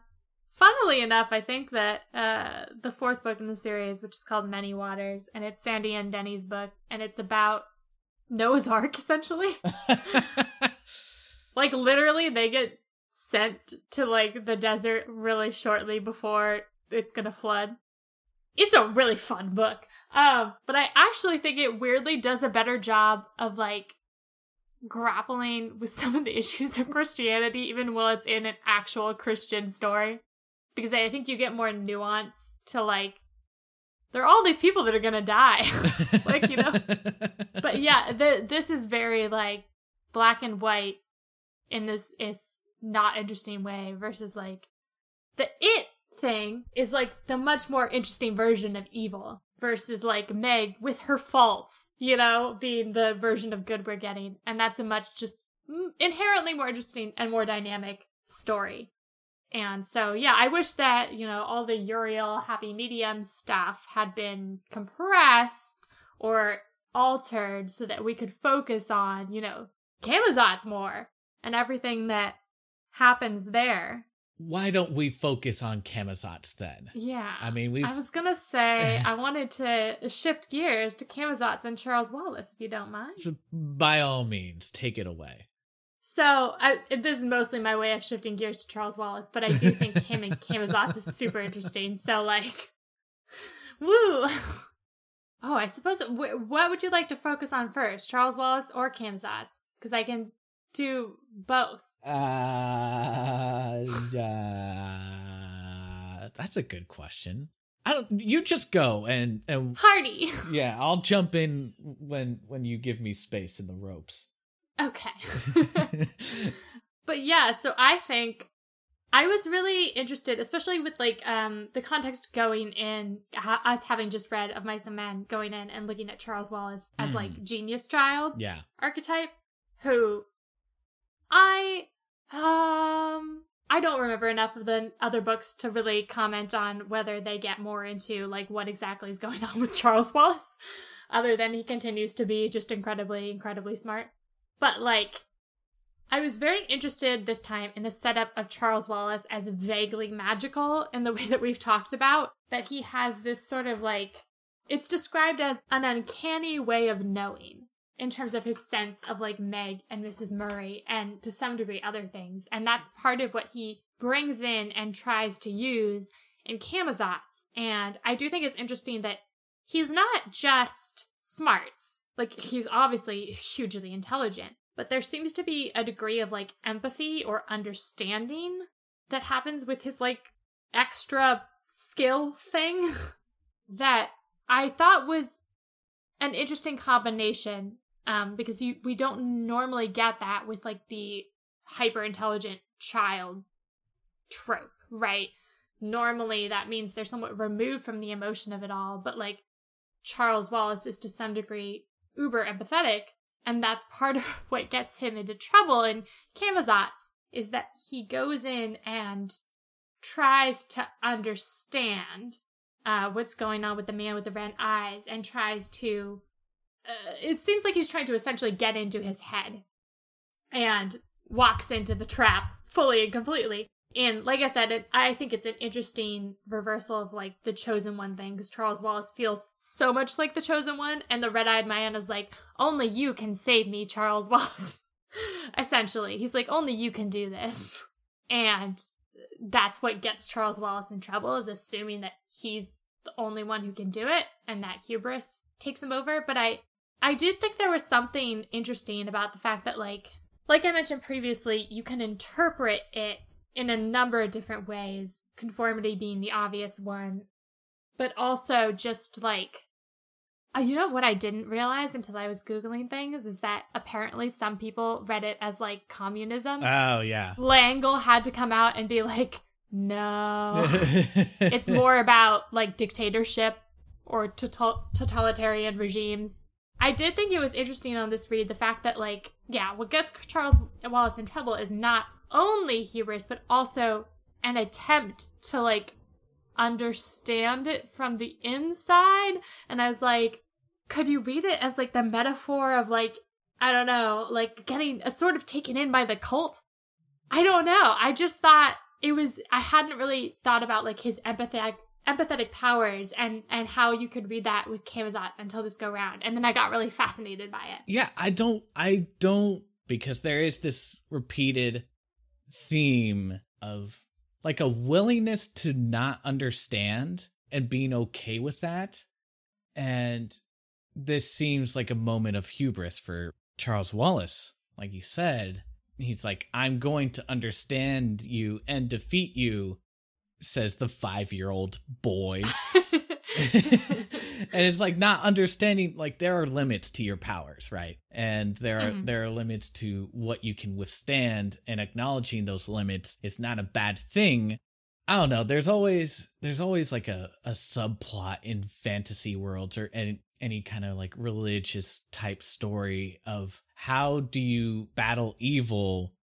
Funnily enough, I think that uh, the fourth book in the series, which is called Many Waters, and it's Sandy and Denny's book, and it's about Noah's Ark, essentially. like, literally, they get sent to, like, the desert really shortly before it's gonna flood. It's a really fun book. Um, but I actually think it weirdly does a better job of, like, grappling with some of the issues of Christianity, even while it's in an actual Christian story. Because I think you get more nuance to like, there are all these people that are gonna die. like, you know. But yeah, the, this is very like black and white in this is not interesting way versus like the it thing is like the much more interesting version of evil versus like Meg with her faults, you know, being the version of good we're getting. And that's a much just mm, inherently more interesting and more dynamic story. And so, yeah, I wish that, you know, all the Uriel Happy Medium stuff had been compressed or altered so that we could focus on, you know, Camazotz more and everything that happens there. Why don't we focus on Camazotz then? Yeah. I mean, we've I was gonna say I wanted to shift gears to Camazotz and Charles Wallace, if you don't mind. so by all means, take it away. So I, this is mostly my way of shifting gears to Charles Wallace, but I do think him and Camazotz is super interesting. So like, woo! Oh, I suppose. What would you like to focus on first, Charles Wallace or Camazotz? Because I can do both. Uh, uh, that's a good question. I don't. You just go and and Hardy. yeah, I'll jump in when when you give me space in the ropes. Okay. but yeah, so I think I was really interested, especially with like um the context going in, ha- us having just read of Mice and Men, going in and looking at Charles Wallace as Hmm. like genius child yeah. archetype, who I um I don't remember enough of the other books to really comment on whether they get more into like what exactly is going on with Charles Wallace, other than he continues to be just incredibly, incredibly smart. But like, I was very interested this time in the setup of Charles Wallace as vaguely magical in the way that we've talked about, that he has this sort of like, it's described as an uncanny way of knowing in terms of his sense of like Meg and Mrs. Murray and to some degree other things. And that's part of what he brings in and tries to use in Camazotz. And I do think it's interesting that he's not just smarts. Like he's obviously hugely intelligent, but there seems to be a degree of like empathy or understanding that happens with his like extra skill thing that I thought was an interesting combination um because you we don't normally get that with like the hyper intelligent child trope right? Normally that means they're somewhat removed from the emotion of it all but like charles wallace is to some degree uber empathetic and that's part of what gets him into trouble in camazotz is that he goes in and tries to understand uh, what's going on with the man with the red eyes and tries to uh, it seems like he's trying to essentially get into his head and walks into the trap fully and completely. And like i said it, i think it's an interesting reversal of like the chosen one thing because charles wallace feels so much like the chosen one and the red-eyed man is like only you can save me charles wallace. Essentially he's like only you can do this. And that's what gets charles wallace in trouble is assuming that he's the only one who can do it and that hubris takes him over. But i i did think there was something interesting about the fact that like like i mentioned previously you can interpret it in a number of different ways conformity being the obvious one but also just like uh, you know what i didn't realize until i was googling things is that apparently some people read it as like communism Oh yeah. l'engle had to come out and be like no it's more about like dictatorship or total- totalitarian regimes. I did think it was interesting on this read the fact that like yeah, what gets Charles Wallace in trouble is not only hubris but also an attempt to like understand it from the inside and I was like could you read it as like the metaphor of like I don't know, like getting a sort of taken in by the cult? I don't know. I just thought it was I hadn't really thought about like his empathetic empathetic powers and and how you could read that with Camazotz until this go round. And then I got really fascinated by it. Yeah, I don't I don't because there is this repeated theme of like a willingness to not understand and being okay with that. And this seems like a moment of hubris for Charles Wallace. Like you said, he's like, I'm going to understand you and defeat you, says the five year old boy. and it's like not understanding like there are limits to your powers right and there are Mhm. there are limits to what you can withstand and acknowledging those limits is not a bad thing i don't know there's always there's always like a, a subplot in fantasy worlds or any, any kind of like religious type story of how do you battle evil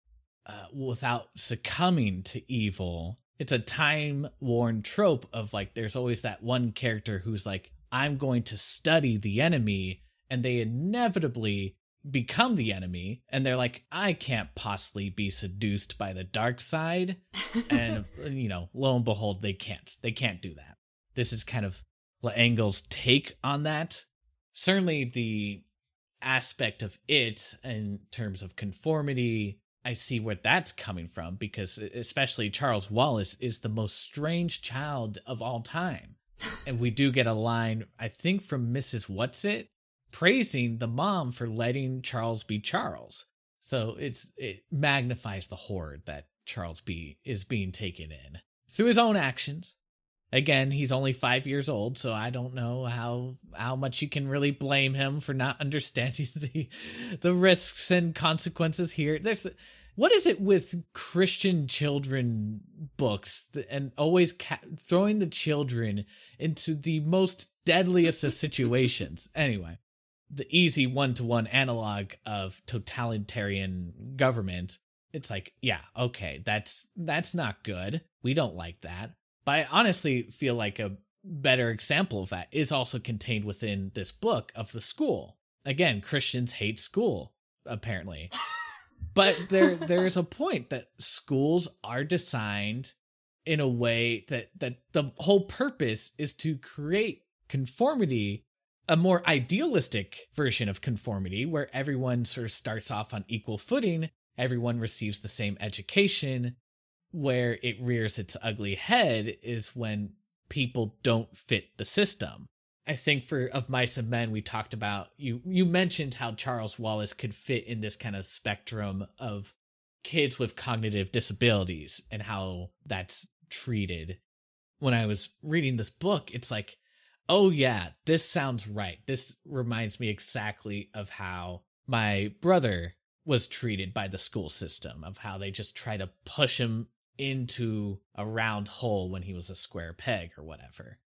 uh, without succumbing to evil it's a time worn trope of like there's always that one character who's like i'm going to study the enemy and they inevitably become the enemy and they're like i can't possibly be seduced by the dark side and you know lo and behold they can't. They can't do that. This is kind of Engel's take on that. Certainly the aspect of it in terms of conformity I see where that's coming from because especially Charles Wallace is the most strange child of all time. and we do get a line, I think, from Mrs. Whatsit praising the mom for letting Charles be Charles. So it's it magnifies the horror that Charles B is being taken in through his own actions. Again, he's only five years old, so I don't know how how much you can really blame him for not understanding the the risks and consequences here. There's what is it with Christian children books and always ca- throwing the children into the most deadliest of situations? Anyway, the easy one to one analog of totalitarian government. It's like, yeah, okay, that's that's not good. We don't like that. But I honestly feel like a better example of that is also contained within this book of the school. Again, Christians hate school, apparently. but there there's a point that schools are designed in a way that that the whole purpose is to create conformity a more idealistic version of conformity where everyone sort of starts off on equal footing everyone receives the same education where it rears its ugly head is when people don't fit the system I think for of mice and men we talked about you you mentioned how Charles Wallace could fit in this kind of spectrum of kids with cognitive disabilities and how that's treated. When I was reading this book, it's like, oh yeah, this sounds right. This reminds me exactly of how my brother was treated by the school system, of how they just try to push him into a round hole when he was a square peg or whatever.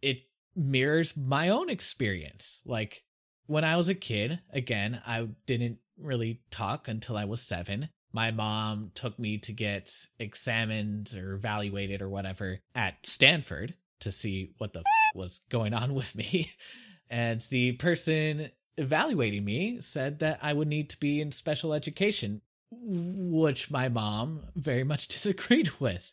It mirrors my own experience. Like when I was a kid, again, I didn't really talk until I was seven. My mom took me to get examined or evaluated or whatever at Stanford to see what the f- was going on with me. And the person evaluating me said that I would need to be in special education, which my mom very much disagreed with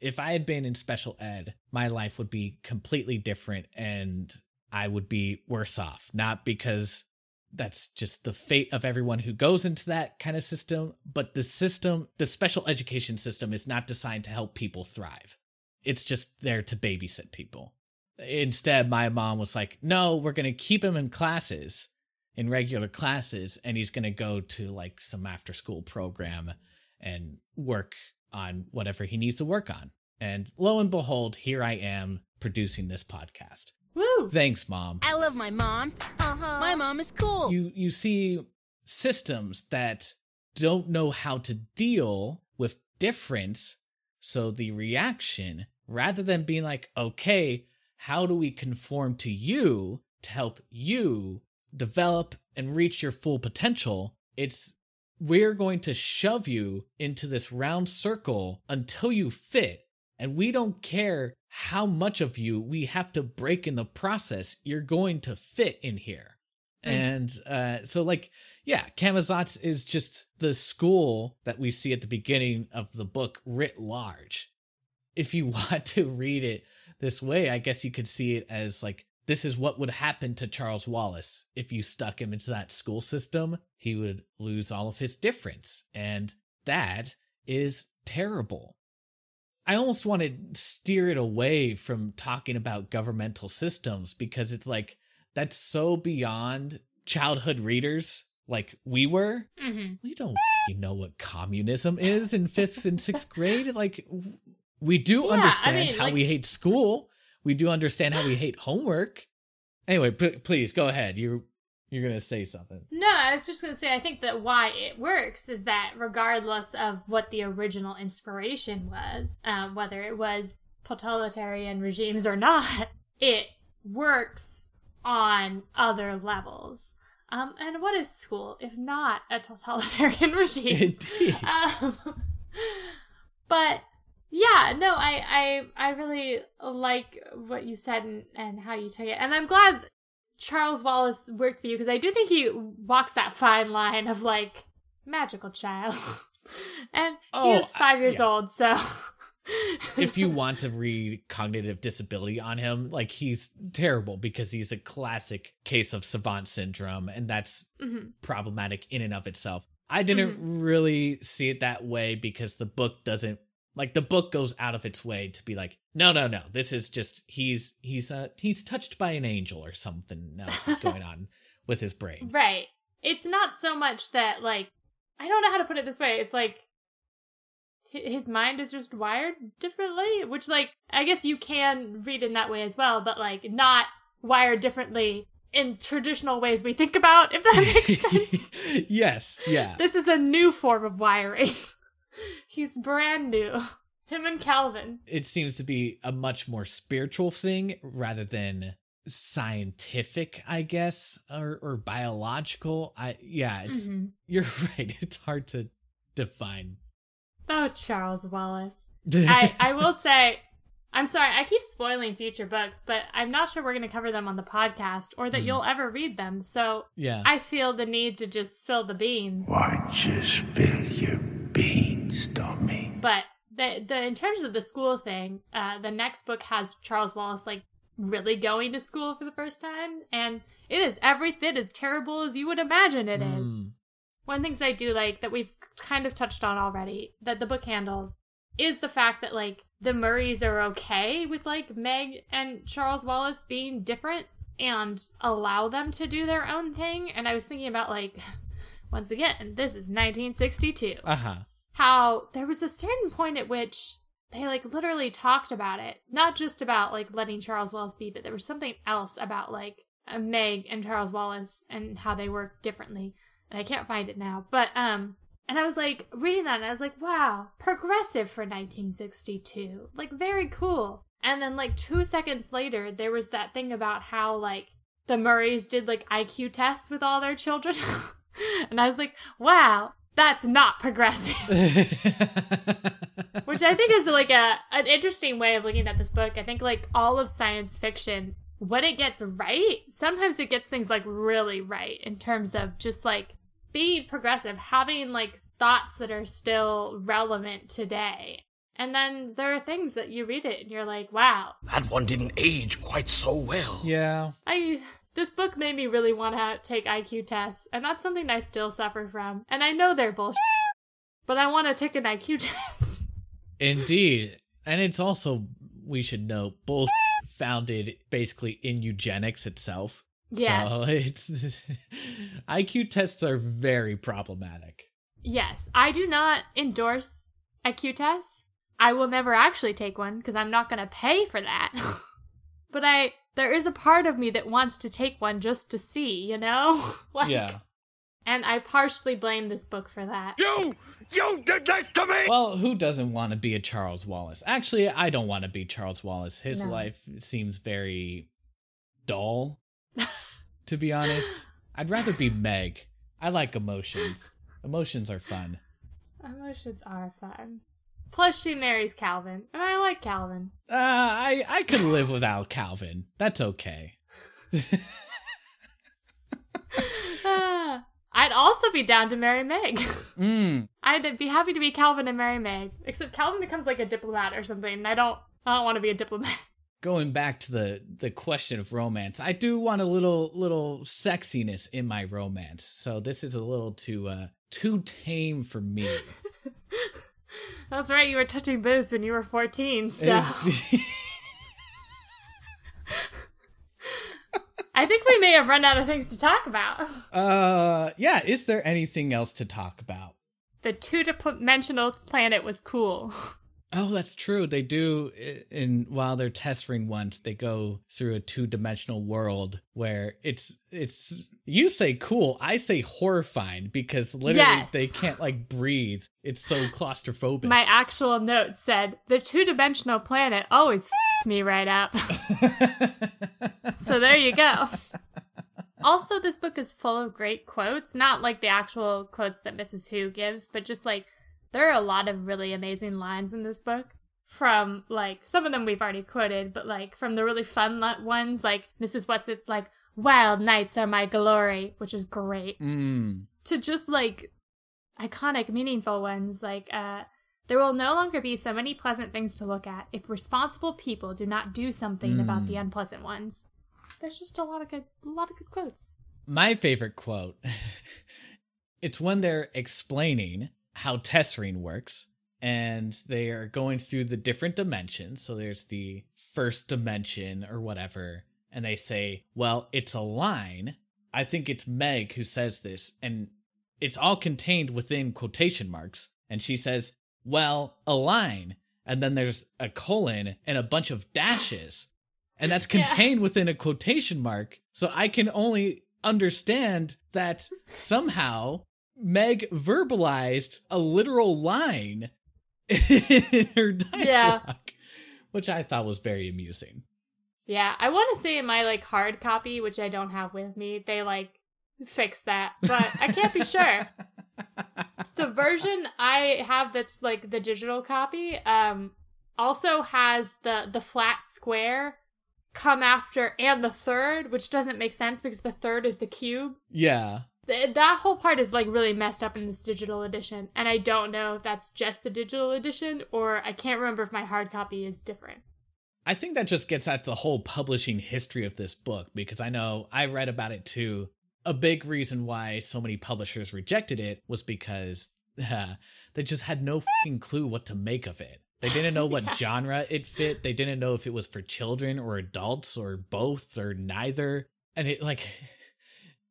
if I had been in special ed, my life would be completely different and I would be worse off. Not because that's just the fate of everyone who goes into that kind of system, but the system, the special education system is not designed to help people thrive. It's just there to babysit people. Instead, my mom was like, no, we're going to keep him in classes, in regular classes, and he's going to go to like some after school program and work on whatever he needs to work on. And lo and behold, here I am producing this podcast. Woo! Thanks, mom. I love my mom. Uh-huh. My mom is cool. You you see systems that don't know how to deal with difference, so the reaction rather than being like, "Okay, how do we conform to you to help you develop and reach your full potential?" It's we're going to shove you into this round circle until you fit. And we don't care how much of you we have to break in the process. You're going to fit in here. Mm. And uh, so, like, yeah, Camazotz is just the school that we see at the beginning of the book writ large. If you want to read it this way, I guess you could see it as like this is what would happen to Charles Wallace if you stuck him into that school system. He would lose all of his difference. And that is terrible. I almost want to steer it away from talking about governmental systems because it's like that's so beyond childhood readers like we were. Mm-hmm. We don't know what communism is in fifth and sixth grade. Like, we do Yeah, I understand mean, how like- we hate school we do understand how we hate homework. Anyway, p- please go ahead. You you're gonna say something. No, I was just going to say, I think that why it works is that regardless of what the original inspiration was, um, whether it was totalitarian regimes or not, it works on other levels. Um, and what is school if not a totalitarian regime? Indeed. um, but yeah, no, I, I, I really like what you said and, and how you took it, and I'm glad Charles Wallace worked for you because I do think he walks that fine line of like magical child, and he Oh, is five uh, years yeah. old, so. if you want to read cognitive disability on him, like he's terrible because he's a classic case of savant syndrome, and that's Mhm. problematic in and of itself. I didn't Mm-hmm. really see it that way because the book doesn't like the book goes out of its way to be like No, no, no. This is just he's he's uh he's touched by an angel or something else is going on with his brain. Right. It's not so much that like I don't know how to put it this way. It's like his mind is just wired differently, which like I guess you can read in that way as well, but like not wired differently in traditional ways we think about, if that makes sense. yes, yeah. this is a new form of wiring. He's brand new. Him and Calvin. it seems to be a much more spiritual thing rather than scientific, I guess, or or biological. I yeah, it's Mhm. you're right. It's hard to define. Oh, Charles Wallace. I, I will say, I'm sorry, I keep spoiling future books, but I'm not sure we're going to cover them on the podcast or that Mhm. you'll ever read them. So yeah. I feel the need to just spill the beans. Why just spill your beans, Tommy. But the, the in terms of the school thing, uh, the next book has Charles Wallace like really going to school for the first time, and it is every bit as terrible as you would imagine it is. Mm. One of the things I do like that we've kind of touched on already that the book handles is the fact that like the Murrays are okay with like Meg and Charles Wallace being different and allow them to do their own thing. And I was thinking about like once again, this is 1962. Uh-huh. How there was a certain point at which they like literally talked about it, not just about like letting Charles Wallace be, but there was something else about like uh, Meg and Charles Wallace and how they work differently and I can't find it now. But um and I was like reading that and I was like, wow, progressive for 1962. Like very cool. And then like 2 seconds later there was that thing about how like the Murrays did like IQ tests with all their children. and I was like, wow, that's not progressive. Which I think is like a an interesting way of looking at this book. I think like all of science fiction, when it gets right, sometimes it gets things like really right in terms of just like being progressive, having like thoughts that are still relevant today. And then there are things that you read it and you're like, wow, That one didn't age quite so well. yeah. I this book made me really want to take IQ tests, and that's something I still suffer from. And I know they're bullshit, but I want to take an IQ test. Indeed. And it's also we should know bullshit founded basically in eugenics itself. Yes. So it's IQ tests are very problematic. Yes, I do not endorse IQ tests. I will never actually take one because I'm not going to pay for that. but I there is a part of me that wants to take one just to see, you know? like, yeah. And I partially blame this book for that. You! You did this to me! Well, who doesn't want to be a Charles Wallace? Actually, I don't want to be Charles Wallace. His No. life seems very dull, to be honest. I'd rather be Meg. I like emotions. Emotions are fun. Emotions are fun. Plus, she marries Calvin, and I like Calvin. Uh, I I could live without Calvin. That's okay. Ah, I'd also be down to marry Meg. Mm. I'd be happy to be Calvin and marry Meg. Except Calvin becomes like a diplomat or something, and I don't. I don't want to be a diplomat. Going back to the the question of romance, I do want a little little sexiness in my romance. So this is a little too uh too tame for me. That's right. You were touching boobs when you were fourteen, so I think we may have run out of things to talk about. uh yeah, is there anything else to talk about? The two-dimensional planet was cool. Oh, that's true. They do in while they're testing once, they go through a two-dimensional world where it's it's you say cool, I say horrifying because literally Yes. they can't like breathe. It's so claustrophobic. My actual note said the two-dimensional planet always f***ed me right up. so there you go. Also, this book is full of great quotes, not like the actual quotes that Mrs. Who gives, but just like there are a lot of really amazing lines in this book. From like some of them we've already quoted, but like from the really fun ones, like Mrs. Whatsit's like, Wild nights are my glory, which is great mm. to just like iconic, meaningful ones like uh there will no longer be so many pleasant things to look at if responsible people do not do something about the unpleasant ones. There's just a lot of good a lot of good quotes. My favorite quote. it's when they're explaining how tessering works, and they are going through the different dimensions. So there's the first dimension or whatever, and they say, well, it's a line. I think it's Meg who says this, and it's all contained within quotation marks. And she says, well, a line. And then there's a colon and a bunch of dashes. And that's Yeah. contained within a quotation mark. So I can only understand that somehow Meg verbalized a literal line in her dialogue, Yeah. which I thought was very amusing. Yeah, I want to say in my like hard copy, which I don't have with me, they like fix that, but I can't be sure. The version I have that's like the digital copy um also has the the flat square come after and the third, which doesn't make sense because the third is the cube. yeah. Th- that whole part is like really messed up in this digital edition, and I don't know if that's just the digital edition or I can't remember if my hard copy is different. I think that just gets at the whole publishing history of this book because I know I read about it too. A big reason why so many publishers rejected it was because uh, they just had no fucking clue what to make of it. They didn't know what Yeah. genre it fit. They didn't know if it was for children or adults or both or neither. And it like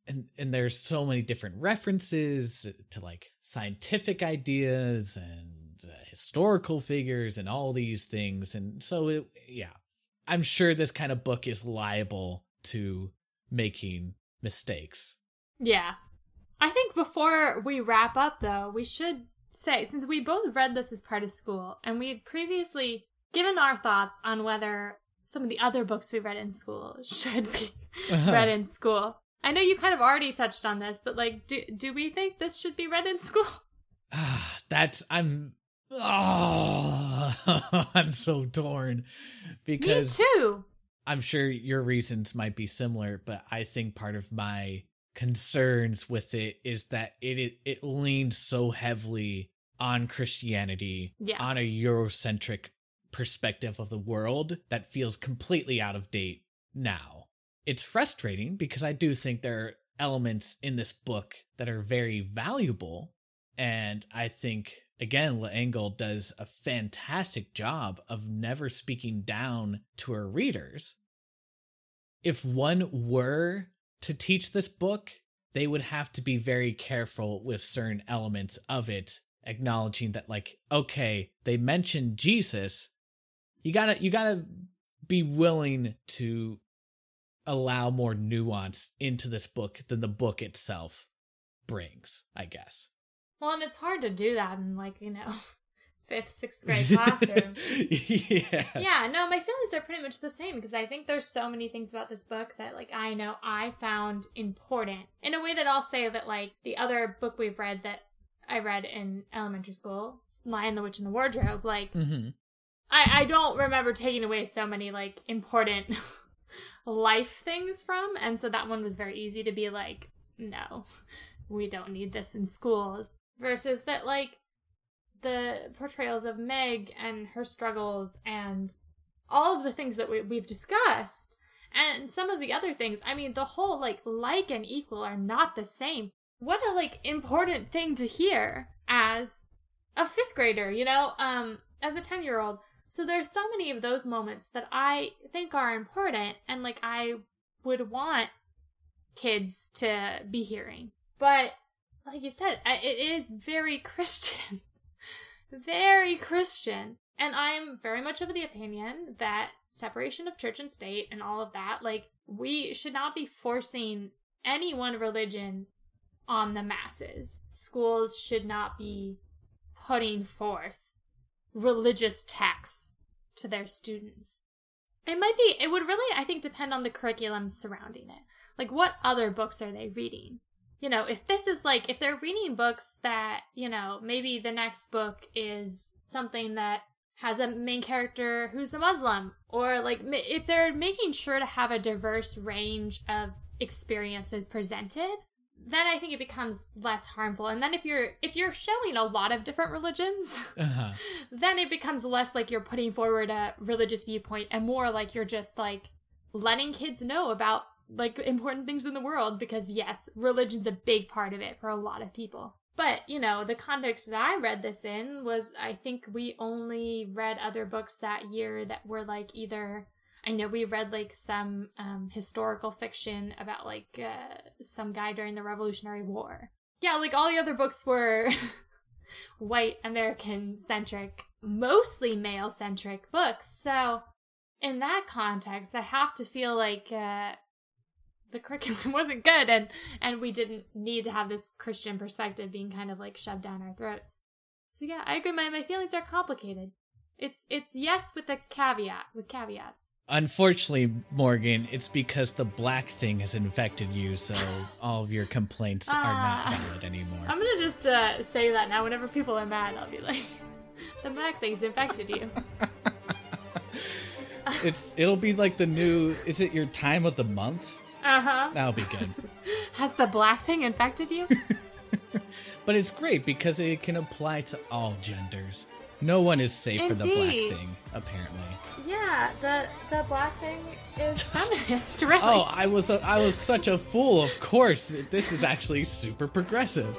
and and there's so many different references to like scientific ideas and uh, historical figures and all these things and so it, yeah i'm sure this kind of book is liable to making mistakes Yeah. I think before we wrap up, though, we should say since we both read this as part of school and we had previously given our thoughts on whether some of the other books we read in school should be read in school. I know you kind of already touched on this, but like, do, do we think this should be read in school? ah that's i'm oh i'm so torn because Me too. I'm sure your reasons might be similar, but I think part of my concerns with it is that it it, it leans so heavily on Christianity, Yeah. on a Eurocentric perspective of the world that feels completely out of date now. It's frustrating because I do think there are elements in this book that are very valuable. And I think, again, L'Engle does a fantastic job of never speaking down to her readers. If one were to teach this book, they would have to be very careful with certain elements of it, acknowledging that, like, okay, they mentioned Jesus. You gotta, you gotta be willing to allow more nuance into this book than the book itself brings, I guess. Well, and it's hard to do that in like, you know, fifth, sixth grade classroom. yes. Yeah, no, my feelings are pretty much the same because I think there's so many things about this book that like I know I found important in a way that I'll say that like the other book we've read that I read in elementary school, Lion, the Witch, and the Wardrobe, like hmm I I don't remember taking away so many like important life things from, and so that one was very easy to be like, no, we don't need this in schools. Versus that like the portrayals of Meg and her struggles and all of the things that we, we've discussed and some of the other things i mean the whole like like and equal are not the same what a like important thing to hear as a fifth grader you know um as a 10 year old so there's so many of those moments that i think are important and like i would want kids to be hearing but like you said it is very christian very Christian. And I'm very much of the opinion that separation of church and state and all of that, like, we should not be forcing any one religion on the masses. Schools should not be putting forth religious texts to their students. It might be, it would really, I think, depend on the curriculum surrounding it. Like, what other books are they reading? you know, if this is like, if they're reading books that, you know, maybe the next book is something that has a main character who's a Muslim, or like if they're making sure to have a diverse range of experiences presented, then I think it becomes less harmful. And then if you're if you're showing a lot of different religions, Uh-huh. then it becomes less like you're putting forward a religious viewpoint and more like you're just like letting kids know about like important things in the world because yes, religion's a big part of it for a lot of people. But, you know, the context that I read this in was I think we only read other books that year that were like either I know we read like some um, historical fiction about like uh, some guy during the Revolutionary War. Yeah, like all the other books were white American centric, mostly male centric books. So, in that context, I have to feel like uh, the curriculum wasn't good, and and we didn't need to have this Christian perspective being kind of like shoved down our throats. So yeah, I agree. My my feelings are complicated. It's it's yes with a caveat with caveats. Unfortunately, Morgan, it's because the black thing has infected you, so all of your complaints are not Ah. valid anymore. I'm gonna just uh, say that now. Whenever people are mad, I'll be like, "The black thing's infected you." It's it'll be like the new. Is it your time of the month? Uh huh. That'll be good. Has the black thing infected you? But it's great because it can apply to all genders. No one is safe Indeed. for the black thing, apparently. Yeah, the the black thing is feminist, really. oh, I was a, I was such a fool. Of course, this is actually super progressive.